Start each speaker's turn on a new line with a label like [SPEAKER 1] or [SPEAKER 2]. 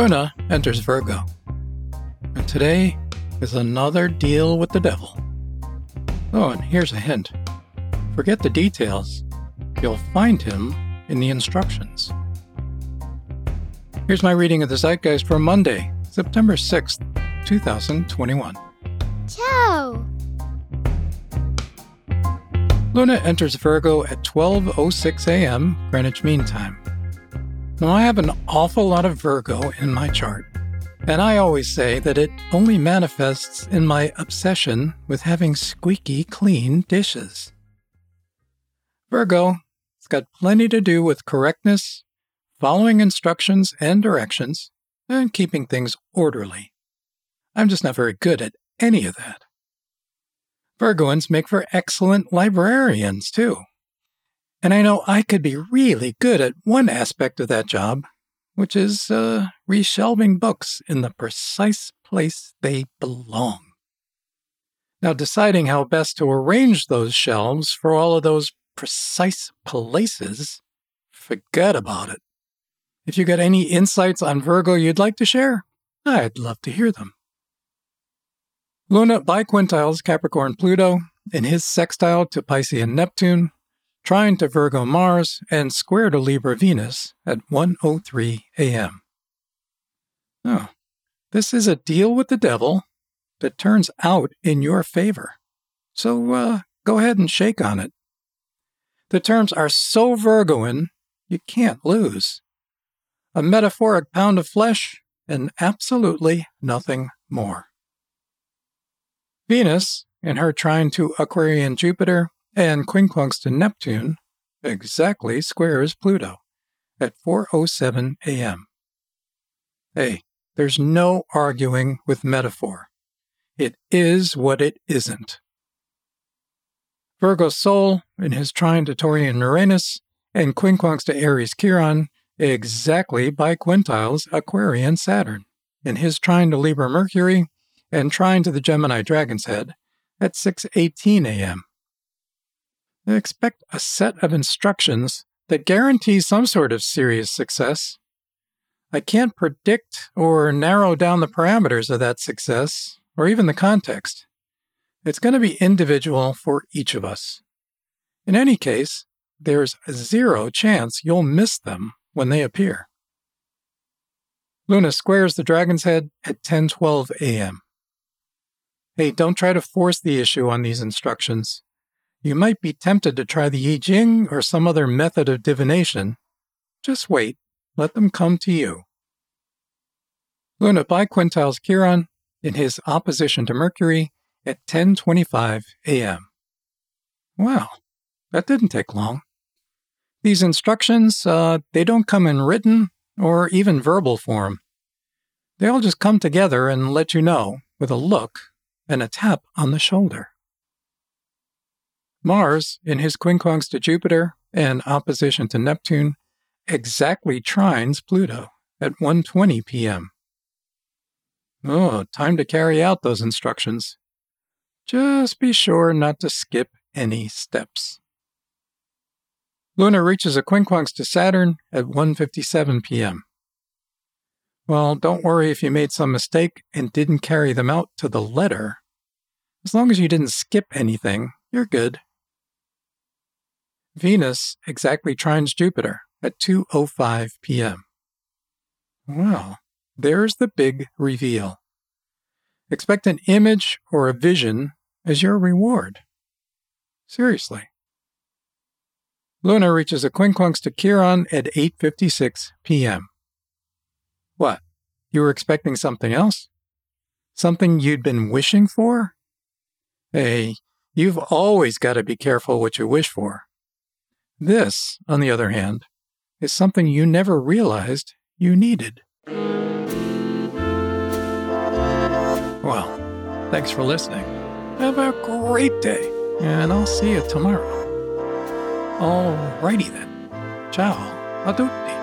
[SPEAKER 1] Luna enters Virgo. And today is another deal with the devil. Oh, and here's a hint forget the details, you'll find him in the instructions. Here's my reading of the Zeitgeist for Monday, September 6th, 2021.
[SPEAKER 2] Ciao!
[SPEAKER 1] Luna enters Virgo at 12:06 a.m. Greenwich Mean Time. Now I have an awful lot of Virgo in my chart, and I always say that it only manifests in my obsession with having squeaky clean dishes. Virgo, it's got plenty to do with correctness, following instructions and directions, and keeping things orderly. I'm just not very good at any of that. Virgoans make for excellent librarians, too. And I know I could be really good at one aspect of that job, which is uh, reshelving books in the precise place they belong. Now, deciding how best to arrange those shelves for all of those precise places, forget about it. If you got any insights on Virgo you'd like to share, I'd love to hear them. Luna biquintiles Capricorn Pluto in his sextile to Piscean Neptune, trine to Virgo Mars, and square to Libra Venus at 1:03 a.m. Oh, this is a deal with the devil that turns out in your favor. So uh, go ahead and shake on it. The terms are so Virgoan, you can't lose. A metaphoric pound of flesh and absolutely nothing more. Venus, in her trine to Aquarian Jupiter and quincunx to Neptune, exactly squares Pluto at 4:07 a.m. Hey, there's no arguing with metaphor. It is what it isn't. Virgo's Sol, in his trine to Taurian Uranus and quincunx to Aries Chiron, exactly biquintiles Aquarian Saturn, in his trine to Libra Mercury and trine to the Gemini Dragon's Head at 6:18 a.m. Expect a set of instructions that guarantee some sort of serious success. I can't predict or narrow down the parameters of that success or even the context. It's going to be individual for each of us. In any case, there's zero chance you'll miss them when they appear. Luna squares the dragon's head at 10:12 a.m. Hey, don't try to force the issue on these instructions. You might be tempted to try the I Ching or some other method of divination. Just wait, let them come to you. Luna biquintiles Chiron in his opposition to Mercury at 10:25 a.m. Wow, that didn't take long. These instructions, uh, they don't come in written or even verbal form. They all just come together and let you know, with a look, and a tap on the shoulder. Mars, in his quincunx to Jupiter and opposition to Neptune, exactly trines Pluto at 1:20 p.m. Oh, time to carry out those instructions. Just be sure not to skip any steps. Luna reaches a quincunx to Saturn at 1:57 p.m. Well, don't worry if you made some mistake and didn't carry them out to the letter. As long as you didn't skip anything, you're good. Venus exactly trines Jupiter at 2:05 p.m. Well, there's the big reveal. Expect an image or a vision as your reward. Seriously. Luna reaches a quincunx to Chiron at 8:56 p.m. What? You were expecting something else? Something you'd been wishing for? Hey, you've always got to be careful what you wish for. This, on the other hand, is something you never realized you needed. Well, thanks for listening. Have a great day, and I'll see you tomorrow. Alrighty then. Ciao a tutti.